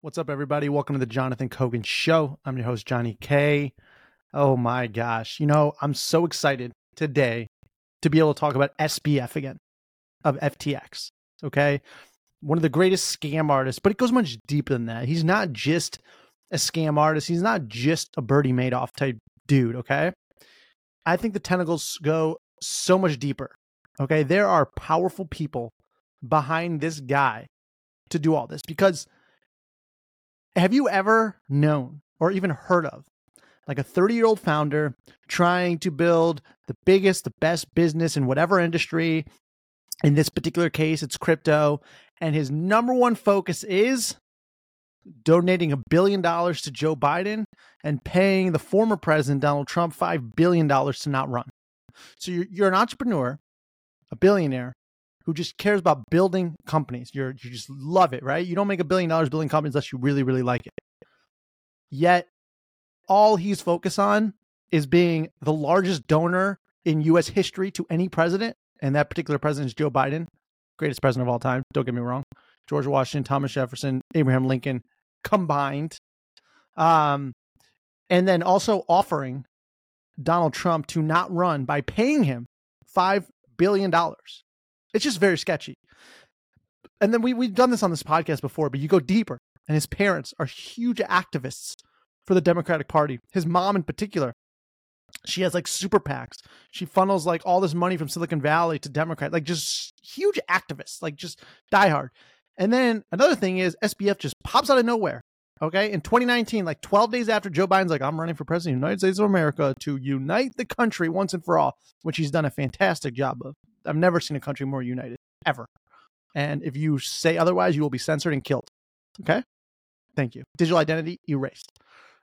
What's up, everybody? Welcome to the Jonathan Kogan Show. I'm your host, Johnny K. Oh my gosh. You know, I'm so excited today to be able to talk about SBF again of FTX. Okay. One of the greatest scam artists, but it goes much deeper than that. He's not just a scam artist, he's not just a Bernie Madoff type dude. Okay. I think the tentacles go so much deeper. Okay. There are powerful people behind this guy to do all this because have you ever known or even heard of like a 30 year old founder trying to build the biggest, the best business in whatever industry? In this particular case, it's crypto. And his number one focus is donating a billion dollars to Joe Biden and paying the former president, Donald Trump, $5 billion to not run. So you're, you're an entrepreneur, a billionaire, who just cares about building companies. You're you just love it, right? You don't make a billion dollars building companies unless you really really like it. Yet all he's focused on is being the largest donor in US history to any president, and that particular president is Joe Biden, greatest president of all time, don't get me wrong. George Washington, Thomas Jefferson, Abraham Lincoln combined. Um and then also offering Donald Trump to not run by paying him 5 billion dollars it's just very sketchy. And then we we've done this on this podcast before, but you go deeper, and his parents are huge activists for the Democratic Party. His mom, in particular, she has like super PACs. She funnels like all this money from Silicon Valley to Democrat, like just huge activists, like just diehard. And then another thing is SBF just pops out of nowhere. Okay. In 2019, like 12 days after Joe Biden's like, I'm running for president of the United States of America to unite the country once and for all, which he's done a fantastic job of. I've never seen a country more united ever. And if you say otherwise, you will be censored and killed. Okay. Thank you. Digital identity erased.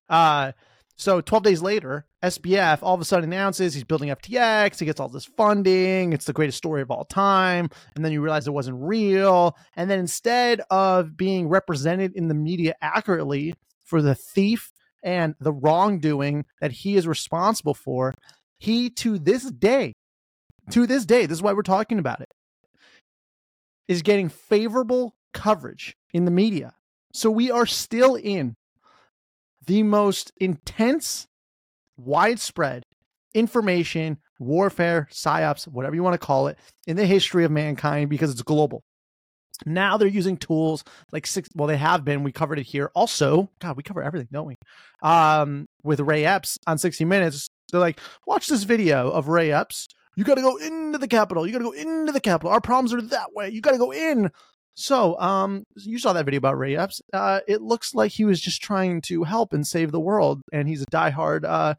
Uh, so 12 days later, SBF all of a sudden announces he's building FTX. He gets all this funding. It's the greatest story of all time. And then you realize it wasn't real. And then instead of being represented in the media accurately for the thief and the wrongdoing that he is responsible for, he to this day to this day, this is why we're talking about it, is getting favorable coverage in the media. So we are still in the most intense, widespread information warfare, psyops, whatever you want to call it, in the history of mankind because it's global. Now they're using tools like six. Well, they have been. We covered it here. Also, God, we cover everything, don't we? Um, with Ray Epps on 60 Minutes, they're like, watch this video of Ray Epps you got to go into the Capitol. You got to go into the Capitol. Our problems are that way. You got to go in. So, um, you saw that video about Ray Epps. Uh, it looks like he was just trying to help and save the world, and he's a diehard. Uh,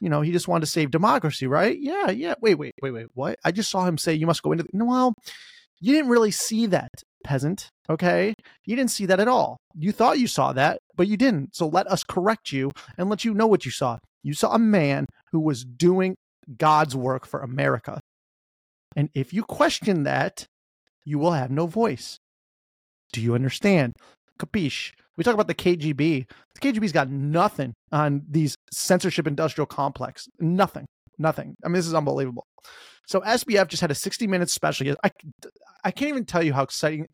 you know, he just wanted to save democracy, right? Yeah, yeah. Wait, wait, wait, wait. What? I just saw him say you must go into. The- no, well, you didn't really see that, peasant. Okay, you didn't see that at all. You thought you saw that, but you didn't. So let us correct you and let you know what you saw. You saw a man who was doing God's work for America. And if you question that, you will have no voice. Do you understand? Capiche? We talk about the KGB. The KGB's got nothing on these censorship industrial complex. Nothing. Nothing. I mean, this is unbelievable. So SBF just had a 60 minute special. I, I can't even tell you how exciting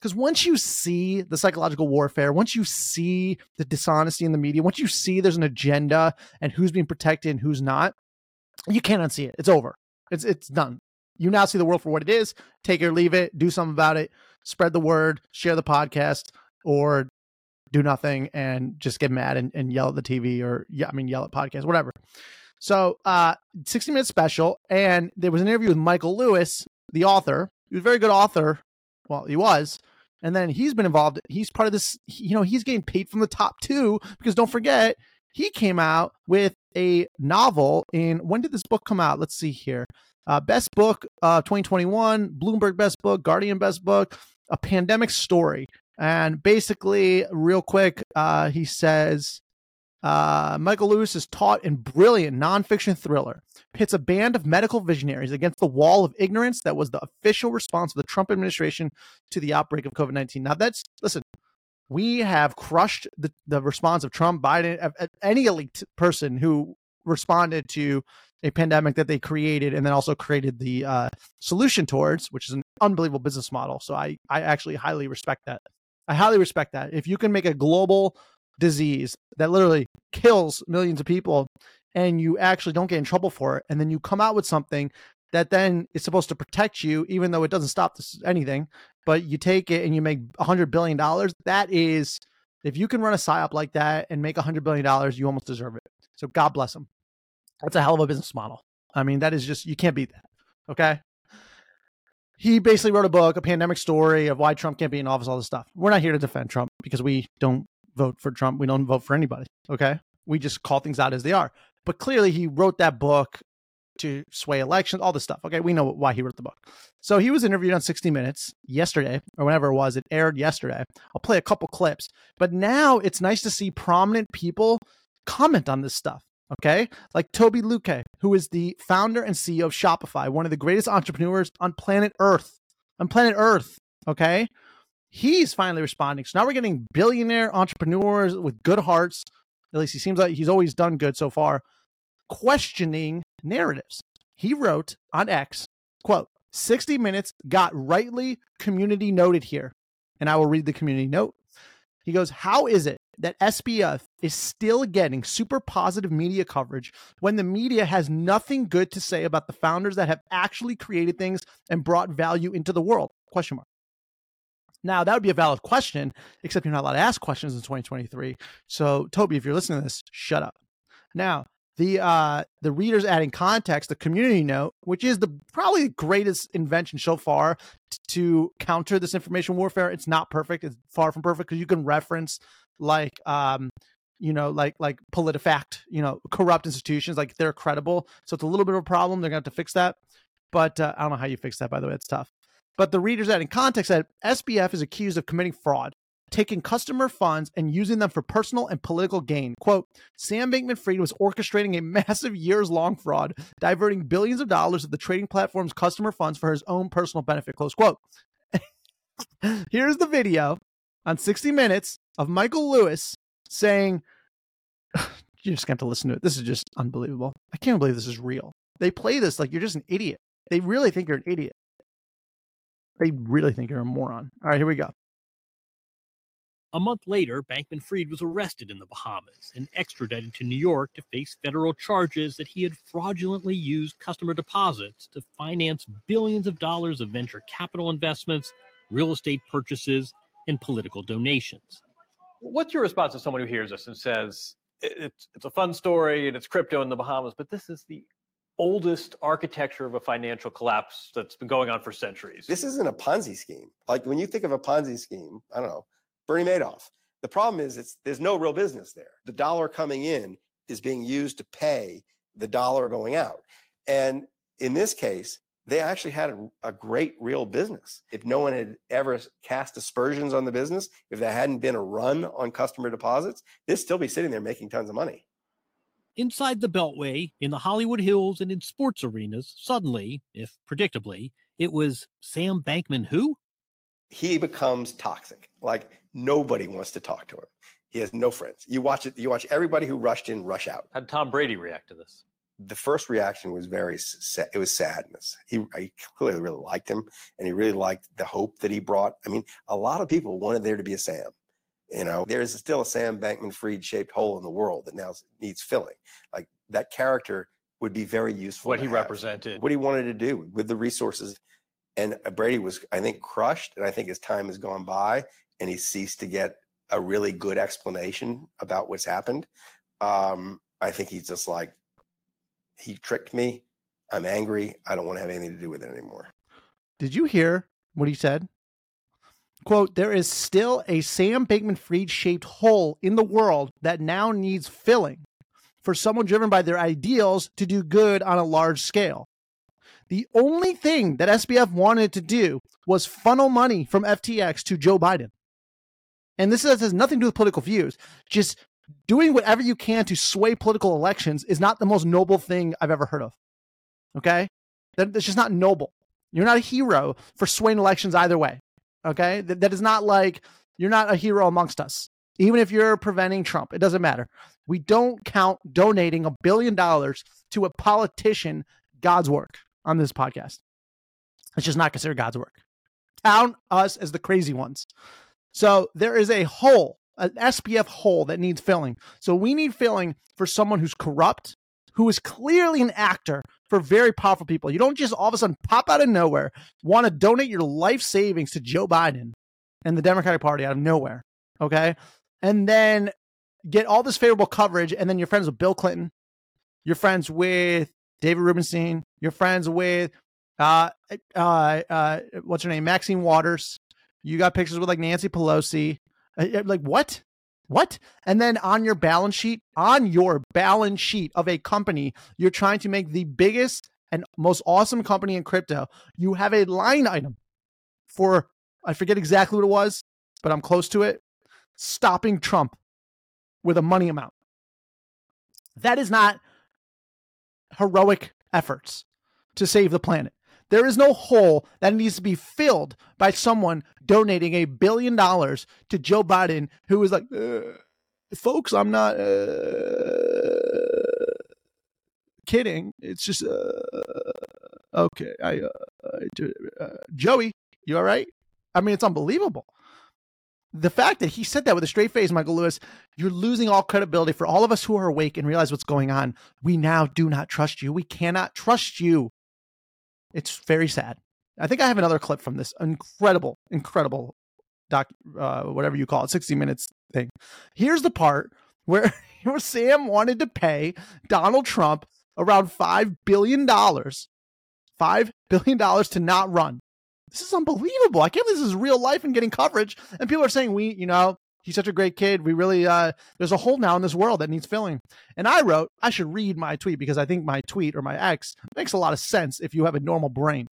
because once you see the psychological warfare, once you see the dishonesty in the media, once you see there's an agenda and who's being protected and who's not, you can't unsee it. It's over. It's it's done. You now see the world for what it is. Take it or leave it. Do something about it. Spread the word. Share the podcast, or do nothing and just get mad and, and yell at the TV or yeah, I mean yell at podcast, whatever. So, uh, 60 minute special, and there was an interview with Michael Lewis, the author. He was a very good author. Well, he was. And then he's been involved. He's part of this. You know, he's getting paid from the top two because don't forget, he came out with a novel in when did this book come out? Let's see here. Uh, best book uh 2021, Bloomberg best book, Guardian best book, a pandemic story. And basically, real quick, uh, he says uh, Michael Lewis is taught in brilliant nonfiction thriller, pits a band of medical visionaries against the wall of ignorance that was the official response of the Trump administration to the outbreak of COVID 19. Now, that's, listen, we have crushed the, the response of Trump, Biden, any elite person who responded to a pandemic that they created and then also created the uh, solution towards, which is an unbelievable business model. So I, I actually highly respect that. I highly respect that. If you can make a global disease that literally kills millions of people and you actually don't get in trouble for it, and then you come out with something that then is supposed to protect you, even though it doesn't stop this, anything, but you take it and you make a hundred billion dollars. That is, if you can run a psyop like that and make a hundred billion dollars, you almost deserve it. So God bless them. That's a hell of a business model. I mean, that is just you can't beat that. Okay. He basically wrote a book, a pandemic story of why Trump can't be in office, all this stuff. We're not here to defend Trump because we don't vote for Trump. We don't vote for anybody. Okay. We just call things out as they are. But clearly, he wrote that book to sway elections, all this stuff. Okay, we know why he wrote the book. So he was interviewed on 60 Minutes yesterday, or whenever it was. It aired yesterday. I'll play a couple clips, but now it's nice to see prominent people comment on this stuff. Okay, like Toby Lütke, who is the founder and CEO of Shopify, one of the greatest entrepreneurs on planet Earth. On planet Earth. Okay, he's finally responding. So now we're getting billionaire entrepreneurs with good hearts. At least he seems like he's always done good so far questioning narratives. He wrote on X, quote, 60 Minutes got rightly community noted here. And I will read the community note. He goes, How is it that SBF is still getting super positive media coverage when the media has nothing good to say about the founders that have actually created things and brought value into the world? Question mark. Now, that would be a valid question, except you're not allowed to ask questions in 2023. So, Toby, if you're listening to this, shut up. Now, the uh the readers adding context the community note which is the probably the greatest invention so far t- to counter this information warfare. It's not perfect. It's far from perfect because you can reference like um you know like like politifact you know corrupt institutions like they're credible. So it's a little bit of a problem. They're gonna have to fix that. But uh, i don't know how you fix that by the way. It's tough. But the readers adding context that sbf is accused of committing fraud taking customer funds and using them for personal and political gain. Quote Sam Bankman Fried was orchestrating a massive years long fraud, diverting billions of dollars of the trading platform's customer funds for his own personal benefit. Close quote. Here's the video on 60 Minutes of Michael Lewis saying, You just got to listen to it. This is just unbelievable. I can't believe this is real. They play this like you're just an idiot. They really think you're an idiot. They really think you're a moron. All right, here we go. A month later, Bankman Fried was arrested in the Bahamas and extradited to New York to face federal charges that he had fraudulently used customer deposits to finance billions of dollars of venture capital investments, real estate purchases, and political donations. What's your response to someone who hears this and says, it's, it's a fun story and it's crypto in the Bahamas, but this is the oldest architecture of a financial collapse that's been going on for centuries? This isn't a Ponzi scheme. Like when you think of a Ponzi scheme, I don't know, Bernie Madoff. The problem is it's there's no real business there. The dollar coming in is being used to pay the dollar going out. And in this case, they actually had a, a, great real business. If no one had ever cast aspersions on the business, if there hadn't been a run on customer deposits, they'd still be sitting there making tons of money. Inside the Beltway, in the Hollywood Hills, and in sports arenas, suddenly, if predictably, it was Sam Bankman who? He becomes toxic. Like Nobody wants to talk to him. He has no friends. You watch it. You watch everybody who rushed in rush out. How did Tom Brady react to this? The first reaction was very sad. It was sadness. He, he clearly really liked him, and he really liked the hope that he brought. I mean, a lot of people wanted there to be a Sam. You know, there is still a Sam Bankman Fried shaped hole in the world that now needs filling. Like that character would be very useful. What he have. represented. What he wanted to do with the resources. And Brady was, I think, crushed. And I think as time has gone by, and he ceased to get a really good explanation about what's happened. Um, I think he's just like, he tricked me. I'm angry. I don't want to have anything to do with it anymore. Did you hear what he said? Quote, there is still a Sam Bankman Fried shaped hole in the world that now needs filling for someone driven by their ideals to do good on a large scale. The only thing that SBF wanted to do was funnel money from FTX to Joe Biden and this has nothing to do with political views. Just doing whatever you can to sway political elections is not the most noble thing I've ever heard of. Okay? That's just not noble. You're not a hero for swaying elections either way. Okay? That, that is not like you're not a hero amongst us. Even if you're preventing Trump, it doesn't matter. We don't count donating a billion dollars to a politician God's work on this podcast. It's just not considered God's work. Count us as the crazy ones. So there is a hole, an SBF hole that needs filling. So we need filling for someone who's corrupt, who is clearly an actor for very powerful people. You don't just all of a sudden pop out of nowhere, want to donate your life savings to Joe Biden and the Democratic Party out of nowhere. Okay. And then get all this favorable coverage. And then you're friends with Bill Clinton. You're friends with David Rubenstein. You're friends with, uh, uh, uh, what's her name? Maxine Waters. You got pictures with like Nancy Pelosi. Uh, like what? What? And then on your balance sheet, on your balance sheet of a company, you're trying to make the biggest and most awesome company in crypto. You have a line item for, I forget exactly what it was, but I'm close to it, stopping Trump with a money amount. That is not heroic efforts to save the planet. There is no hole that needs to be filled by someone donating a billion dollars to Joe Biden, who is like, uh, folks, I'm not uh, kidding. It's just, uh, okay. I, uh, uh, Joey, you all right? I mean, it's unbelievable. The fact that he said that with a straight face, Michael Lewis, you're losing all credibility for all of us who are awake and realize what's going on. We now do not trust you. We cannot trust you it's very sad. I think I have another clip from this incredible, incredible doc, uh, whatever you call it, 60 minutes thing. Here's the part where, where Sam wanted to pay Donald Trump around $5 billion, $5 billion to not run. This is unbelievable. I can't believe this is real life and getting coverage. And people are saying, we, you know, he's such a great kid. We really uh there's a hole now in this world that needs filling. And I wrote, I should read my tweet because I think my tweet or my X makes a lot of sense if you have a normal brain.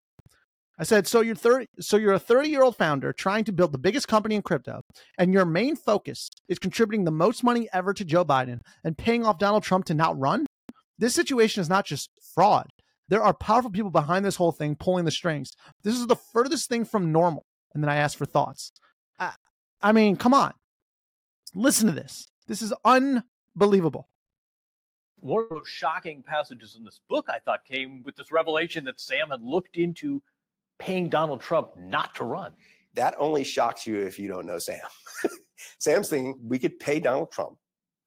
I said, so you're 30 so you're a 30-year-old founder trying to build the biggest company in crypto, and your main focus is contributing the most money ever to Joe Biden and paying off Donald Trump to not run. This situation is not just fraud. There are powerful people behind this whole thing pulling the strings. This is the furthest thing from normal. And then I asked for thoughts. I, I mean, come on. Listen to this. This is unbelievable. One of those shocking passages in this book, I thought, came with this revelation that Sam had looked into paying Donald Trump not to run. That only shocks you if you don't know Sam. Sam's thinking we could pay Donald Trump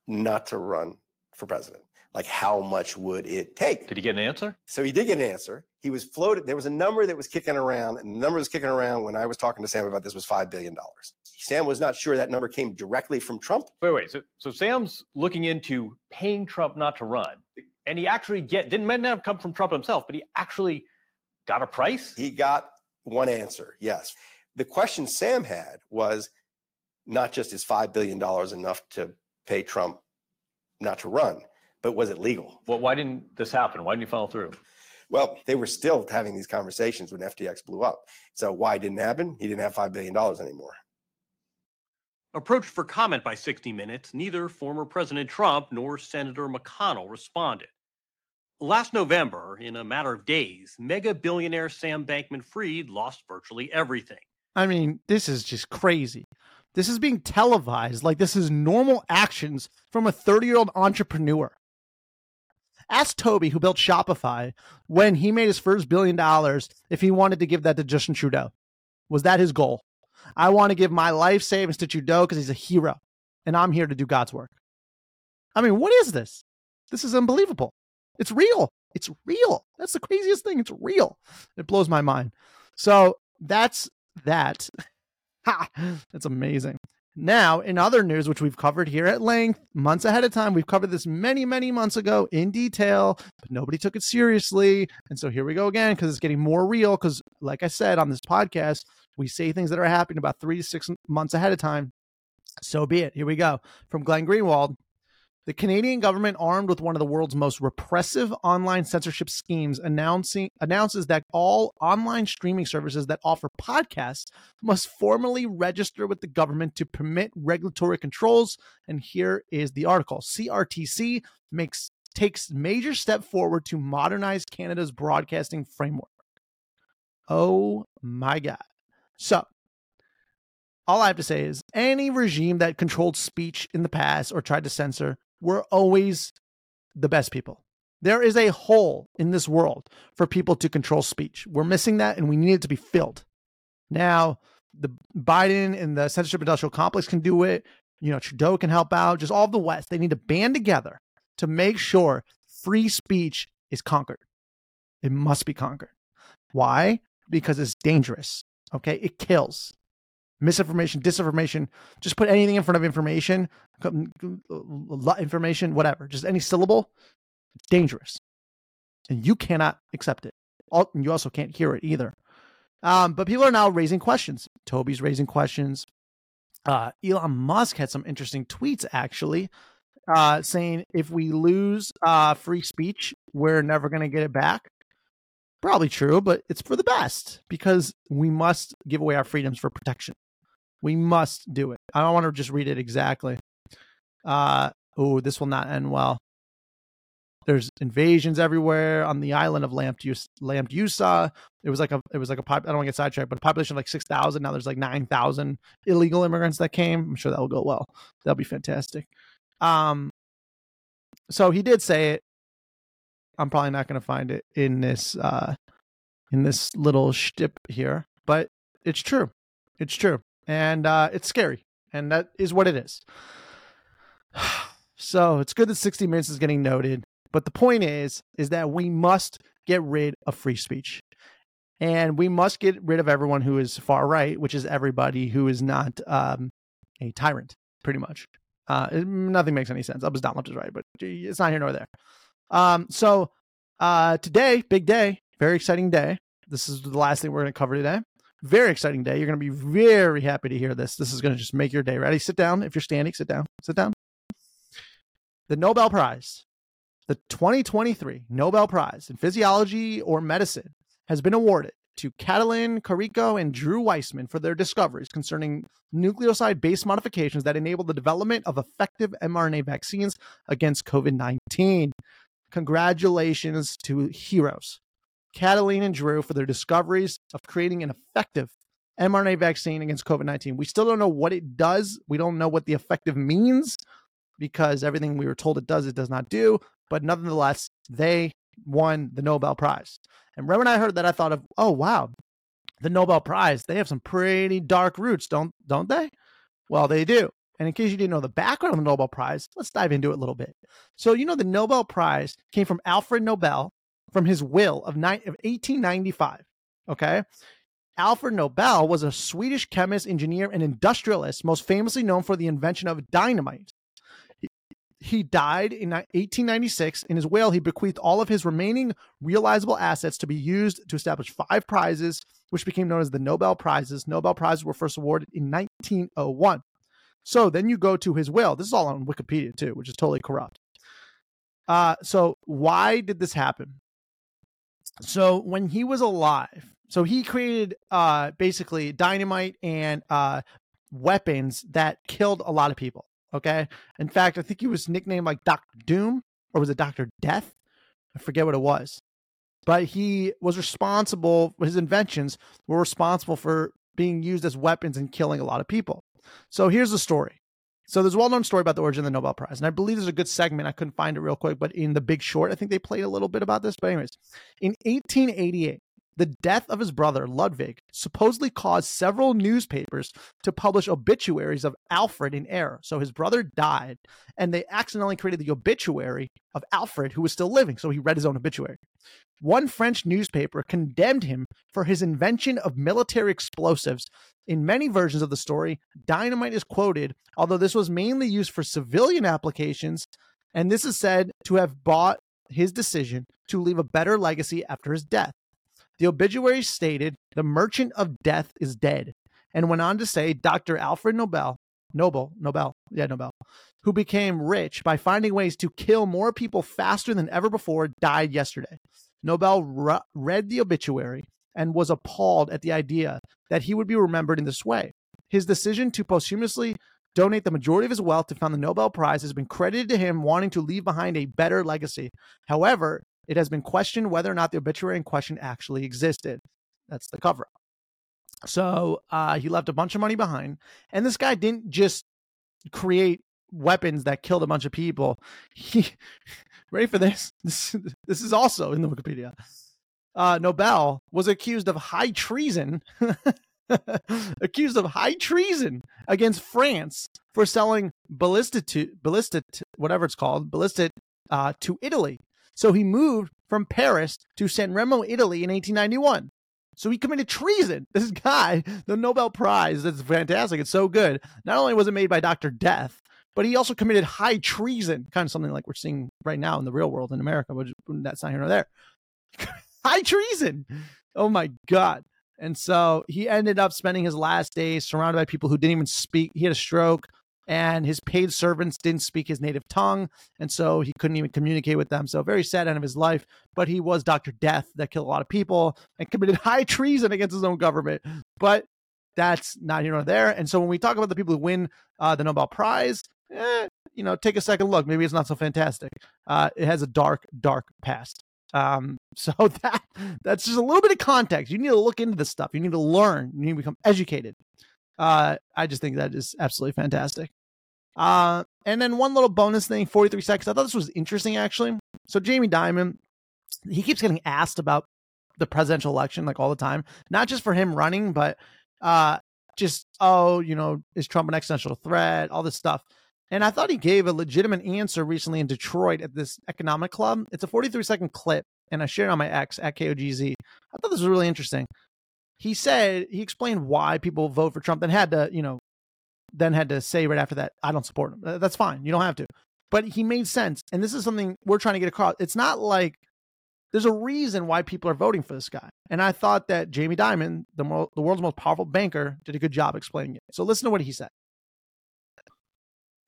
not to run for president. Like, how much would it take? Did he get an answer? So he did get an answer. He was floated. There was a number that was kicking around, and the number was kicking around when I was talking to Sam about this was $5 billion. Sam was not sure that number came directly from Trump. Wait, wait. So, so Sam's looking into paying Trump not to run, and he actually get didn't might not come from Trump himself, but he actually got a price. He got one answer. Yes. The question Sam had was not just is five billion dollars enough to pay Trump not to run, but was it legal? Well, why didn't this happen? Why didn't he follow through? Well, they were still having these conversations when FTX blew up. So why didn't happen? He didn't have five billion dollars anymore. Approached for comment by 60 Minutes, neither former President Trump nor Senator McConnell responded. Last November, in a matter of days, mega billionaire Sam Bankman Fried lost virtually everything. I mean, this is just crazy. This is being televised like this is normal actions from a 30 year old entrepreneur. Ask Toby, who built Shopify, when he made his first billion dollars, if he wanted to give that to Justin Trudeau. Was that his goal? I want to give my life savings to Trudeau because he's a hero and I'm here to do God's work. I mean, what is this? This is unbelievable. It's real. It's real. That's the craziest thing. It's real. It blows my mind. So that's that. Ha! That's amazing. Now, in other news, which we've covered here at length, months ahead of time, we've covered this many, many months ago in detail, but nobody took it seriously. And so here we go again because it's getting more real. Because, like I said on this podcast, we say things that are happening about three to six months ahead of time. So be it. Here we go. From Glenn Greenwald. The Canadian government, armed with one of the world's most repressive online censorship schemes, announcing announces that all online streaming services that offer podcasts must formally register with the government to permit regulatory controls. And here is the article: CRTC makes takes major step forward to modernize Canada's broadcasting framework. Oh my god! So all I have to say is any regime that controlled speech in the past or tried to censor were always the best people. There is a hole in this world for people to control speech. We're missing that and we need it to be filled. Now, the Biden and the censorship industrial complex can do it. You know, Trudeau can help out. Just all of the West, they need to band together to make sure free speech is conquered. It must be conquered. Why? Because it's dangerous. Okay, it kills. Misinformation, disinformation. Just put anything in front of information, information, whatever. Just any syllable. It's dangerous, and you cannot accept it. You also can't hear it either. Um, but people are now raising questions. Toby's raising questions. Uh, Elon Musk had some interesting tweets actually, uh, saying if we lose uh, free speech, we're never going to get it back. Probably true, but it's for the best because we must give away our freedoms for protection. We must do it. I don't want to just read it exactly. Uh, oh, this will not end well. There's invasions everywhere on the island of Lampedusa. It was like a, it was like a pop. I don't want to get sidetracked, but a population of like six thousand. Now there's like nine thousand illegal immigrants that came. I'm sure that will go well. That'll be fantastic. Um, so he did say it. I'm probably not going to find it in this uh, in this little shtick here, but it's true. It's true, and uh, it's scary, and that is what it is. So it's good that 60 Minutes is getting noted. But the point is, is that we must get rid of free speech. And we must get rid of everyone who is far right, which is everybody who is not um, a tyrant, pretty much. Uh, nothing makes any sense. Up left is right, but it's not here nor there. Um, so uh, today, big day, very exciting day. This is the last thing we're going to cover today. Very exciting day. You're going to be very happy to hear this. This is going to just make your day. Ready? Sit down. If you're standing, sit down. Sit down. The Nobel Prize the 2023 Nobel Prize in Physiology or Medicine has been awarded to Katalin Karikó and Drew Weissman for their discoveries concerning nucleoside based modifications that enable the development of effective mRNA vaccines against COVID 19. Congratulations to heroes, Katalin and Drew, for their discoveries of creating an effective mRNA vaccine against COVID 19. We still don't know what it does, we don't know what the effective means because everything we were told it does, it does not do but nonetheless, they won the Nobel Prize. And right when I heard that, I thought of, oh wow, the Nobel Prize. They have some pretty dark roots, don't don't they? Well, they do. And in case you didn't know the background of the Nobel Prize, let's dive into it a little bit. So you know the Nobel Prize came from Alfred Nobel from his will of, ni- of 1895. Okay. Alfred Nobel was a Swedish chemist, engineer, and industrialist, most famously known for the invention of dynamite. He died in 1896. In his will, he bequeathed all of his remaining realizable assets to be used to establish five prizes, which became known as the Nobel Prizes. Nobel Prizes were first awarded in 1901. So then you go to his will. This is all on Wikipedia too, which is totally corrupt. Uh, so why did this happen? So when he was alive, so he created uh, basically dynamite and uh, weapons that killed a lot of people. Okay. In fact, I think he was nicknamed like Doctor Doom or was it Doctor Death? I forget what it was. But he was responsible, his inventions were responsible for being used as weapons and killing a lot of people. So here's the story. So there's a well-known story about the origin of the Nobel Prize, and I believe there's a good segment. I couldn't find it real quick, but in The Big Short, I think they played a little bit about this. But anyways, in 1888, the death of his brother, Ludwig, supposedly caused several newspapers to publish obituaries of Alfred in error. So his brother died, and they accidentally created the obituary of Alfred, who was still living. So he read his own obituary. One French newspaper condemned him for his invention of military explosives. In many versions of the story, dynamite is quoted, although this was mainly used for civilian applications, and this is said to have bought his decision to leave a better legacy after his death. The obituary stated, The merchant of death is dead, and went on to say, Dr. Alfred Nobel, Nobel, Nobel, yeah, Nobel, who became rich by finding ways to kill more people faster than ever before, died yesterday. Nobel re- read the obituary and was appalled at the idea that he would be remembered in this way. His decision to posthumously donate the majority of his wealth to found the Nobel Prize has been credited to him wanting to leave behind a better legacy. However, it has been questioned whether or not the obituary in question actually existed. That's the cover up. So uh, he left a bunch of money behind. And this guy didn't just create weapons that killed a bunch of people. He, ready for this? This, this is also in the Wikipedia. Uh, Nobel was accused of high treason accused of high treason against France for selling ballistic, ballistic, whatever it's called, ballistic uh, to Italy. So he moved from Paris to San Remo, Italy in 1891. So he committed treason. This guy, the Nobel Prize, that's fantastic. It's so good. Not only was it made by Dr. Death, but he also committed high treason, kind of something like we're seeing right now in the real world in America, but that's not here nor there. high treason. Oh my God. And so he ended up spending his last days surrounded by people who didn't even speak. He had a stroke and his paid servants didn't speak his native tongue. And so he couldn't even communicate with them. So very sad end of his life. But he was Dr. Death that killed a lot of people and committed high treason against his own government. But that's not here nor there. And so when we talk about the people who win uh, the Nobel Prize, eh, you know, take a second look. Maybe it's not so fantastic. Uh, it has a dark, dark past. Um, so that that's just a little bit of context. You need to look into this stuff. You need to learn. You need to become educated. Uh, I just think that is absolutely fantastic. Uh, and then one little bonus thing, 43 seconds. I thought this was interesting actually. So Jamie Dimon, he keeps getting asked about the presidential election like all the time, not just for him running, but uh, just oh, you know, is Trump an existential threat? All this stuff. And I thought he gave a legitimate answer recently in Detroit at this economic club. It's a 43 second clip, and I shared it on my X at KOGZ. I thought this was really interesting. He said, he explained why people vote for Trump, then had to, you know, then had to say right after that, I don't support him. That's fine. You don't have to. But he made sense. And this is something we're trying to get across. It's not like there's a reason why people are voting for this guy. And I thought that Jamie Dimon, the, mo- the world's most powerful banker, did a good job explaining it. So listen to what he said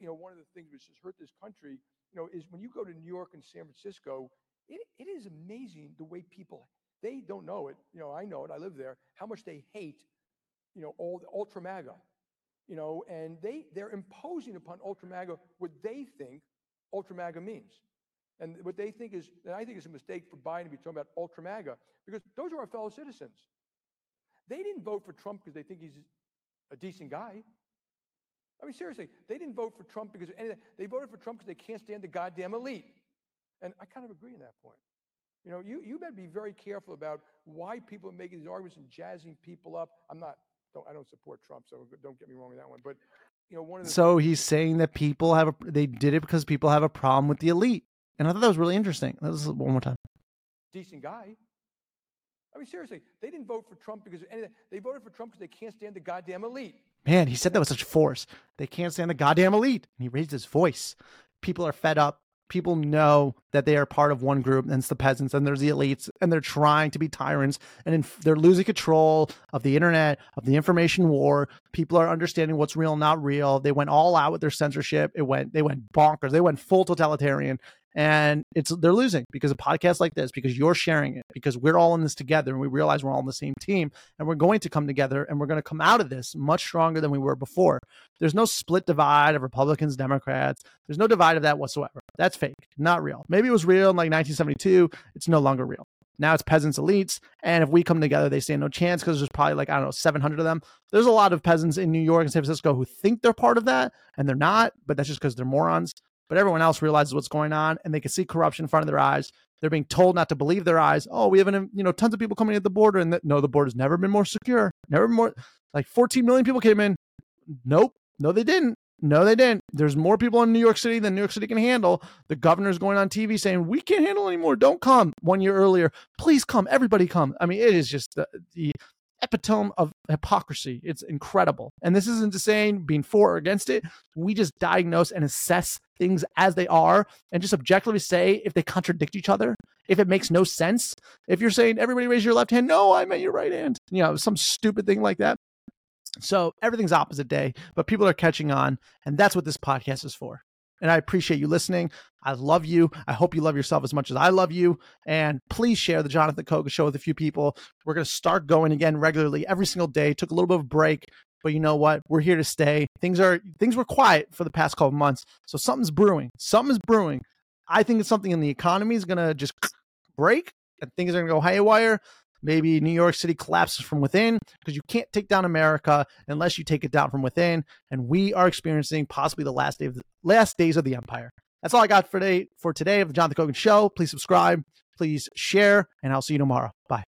you know, one of the things which has hurt this country, you know, is when you go to New York and San Francisco, it, it is amazing the way people, they don't know it. You know, I know it. I live there. How much they hate, you know, all the ultra MAGA, you know, and they, they're imposing upon ultra MAGA what they think ultra MAGA means. And what they think is, and I think it's a mistake for Biden to be talking about ultra MAGA because those are our fellow citizens. They didn't vote for Trump because they think he's a decent guy. I mean, seriously, they didn't vote for Trump because of anything. They voted for Trump because they can't stand the goddamn elite. And I kind of agree on that point. You know, you, you better be very careful about why people are making these arguments and jazzing people up. I'm not, don't, I don't support Trump, so don't get me wrong on that one. But, you know, one of the. So he's saying that people have, a, they did it because people have a problem with the elite. And I thought that was really interesting. This is one more time. Decent guy. I mean, seriously, they didn't vote for Trump because of anything. They voted for Trump because they can't stand the goddamn elite. Man, he said that with such force. They can't stand the goddamn elite. And he raised his voice. People are fed up. People know that they are part of one group, and it's the peasants, and there's the elites, and they're trying to be tyrants, and inf- they're losing control of the internet, of the information war. People are understanding what's real, not real. They went all out with their censorship. It went, they went bonkers. They went full totalitarian, and it's they're losing because a podcast like this because you're sharing it because we're all in this together and we realize we're all on the same team and we're going to come together and we're going to come out of this much stronger than we were before. There's no split divide of republicans democrats. There's no divide of that whatsoever. That's fake not real. Maybe it was real in like 1972 it's no longer real. Now it's peasants elites and if we come together they stand no chance because there's probably like i don't know 700 of them. There's a lot of peasants in new york and san francisco who think they're part of that and they're not but that's just because they're morons but everyone else realizes what's going on and they can see corruption in front of their eyes. They're being told not to believe their eyes. Oh, we have an, you know, tons of people coming at the border and no, the border's never been more secure. Never more like 14 million people came in. Nope. No, they didn't. No, they didn't. There's more people in New York City than New York City can handle. The governor's going on TV saying, we can't handle anymore. Don't come. One year earlier, please come. Everybody come. I mean, it is just the, the epitome of hypocrisy. It's incredible. And this isn't just saying being for or against it. We just diagnose and assess things as they are and just objectively say if they contradict each other, if it makes no sense. If you're saying everybody raise your left hand, no, I meant your right hand, you know, some stupid thing like that. So everything's opposite day, but people are catching on. And that's what this podcast is for and I appreciate you listening. I love you. I hope you love yourself as much as I love you. And please share the Jonathan Kogan show with a few people. We're going to start going again regularly every single day. Took a little bit of a break, but you know what? We're here to stay. Things are things were quiet for the past couple months, so something's brewing. Something's brewing. I think it's something in the economy is going to just break, and things are going to go haywire. Maybe New York City collapses from within because you can't take down America unless you take it down from within. And we are experiencing possibly the last day of the last days of the empire. That's all I got for today for today of the Jonathan Kogan Show. Please subscribe, please share, and I'll see you tomorrow. Bye.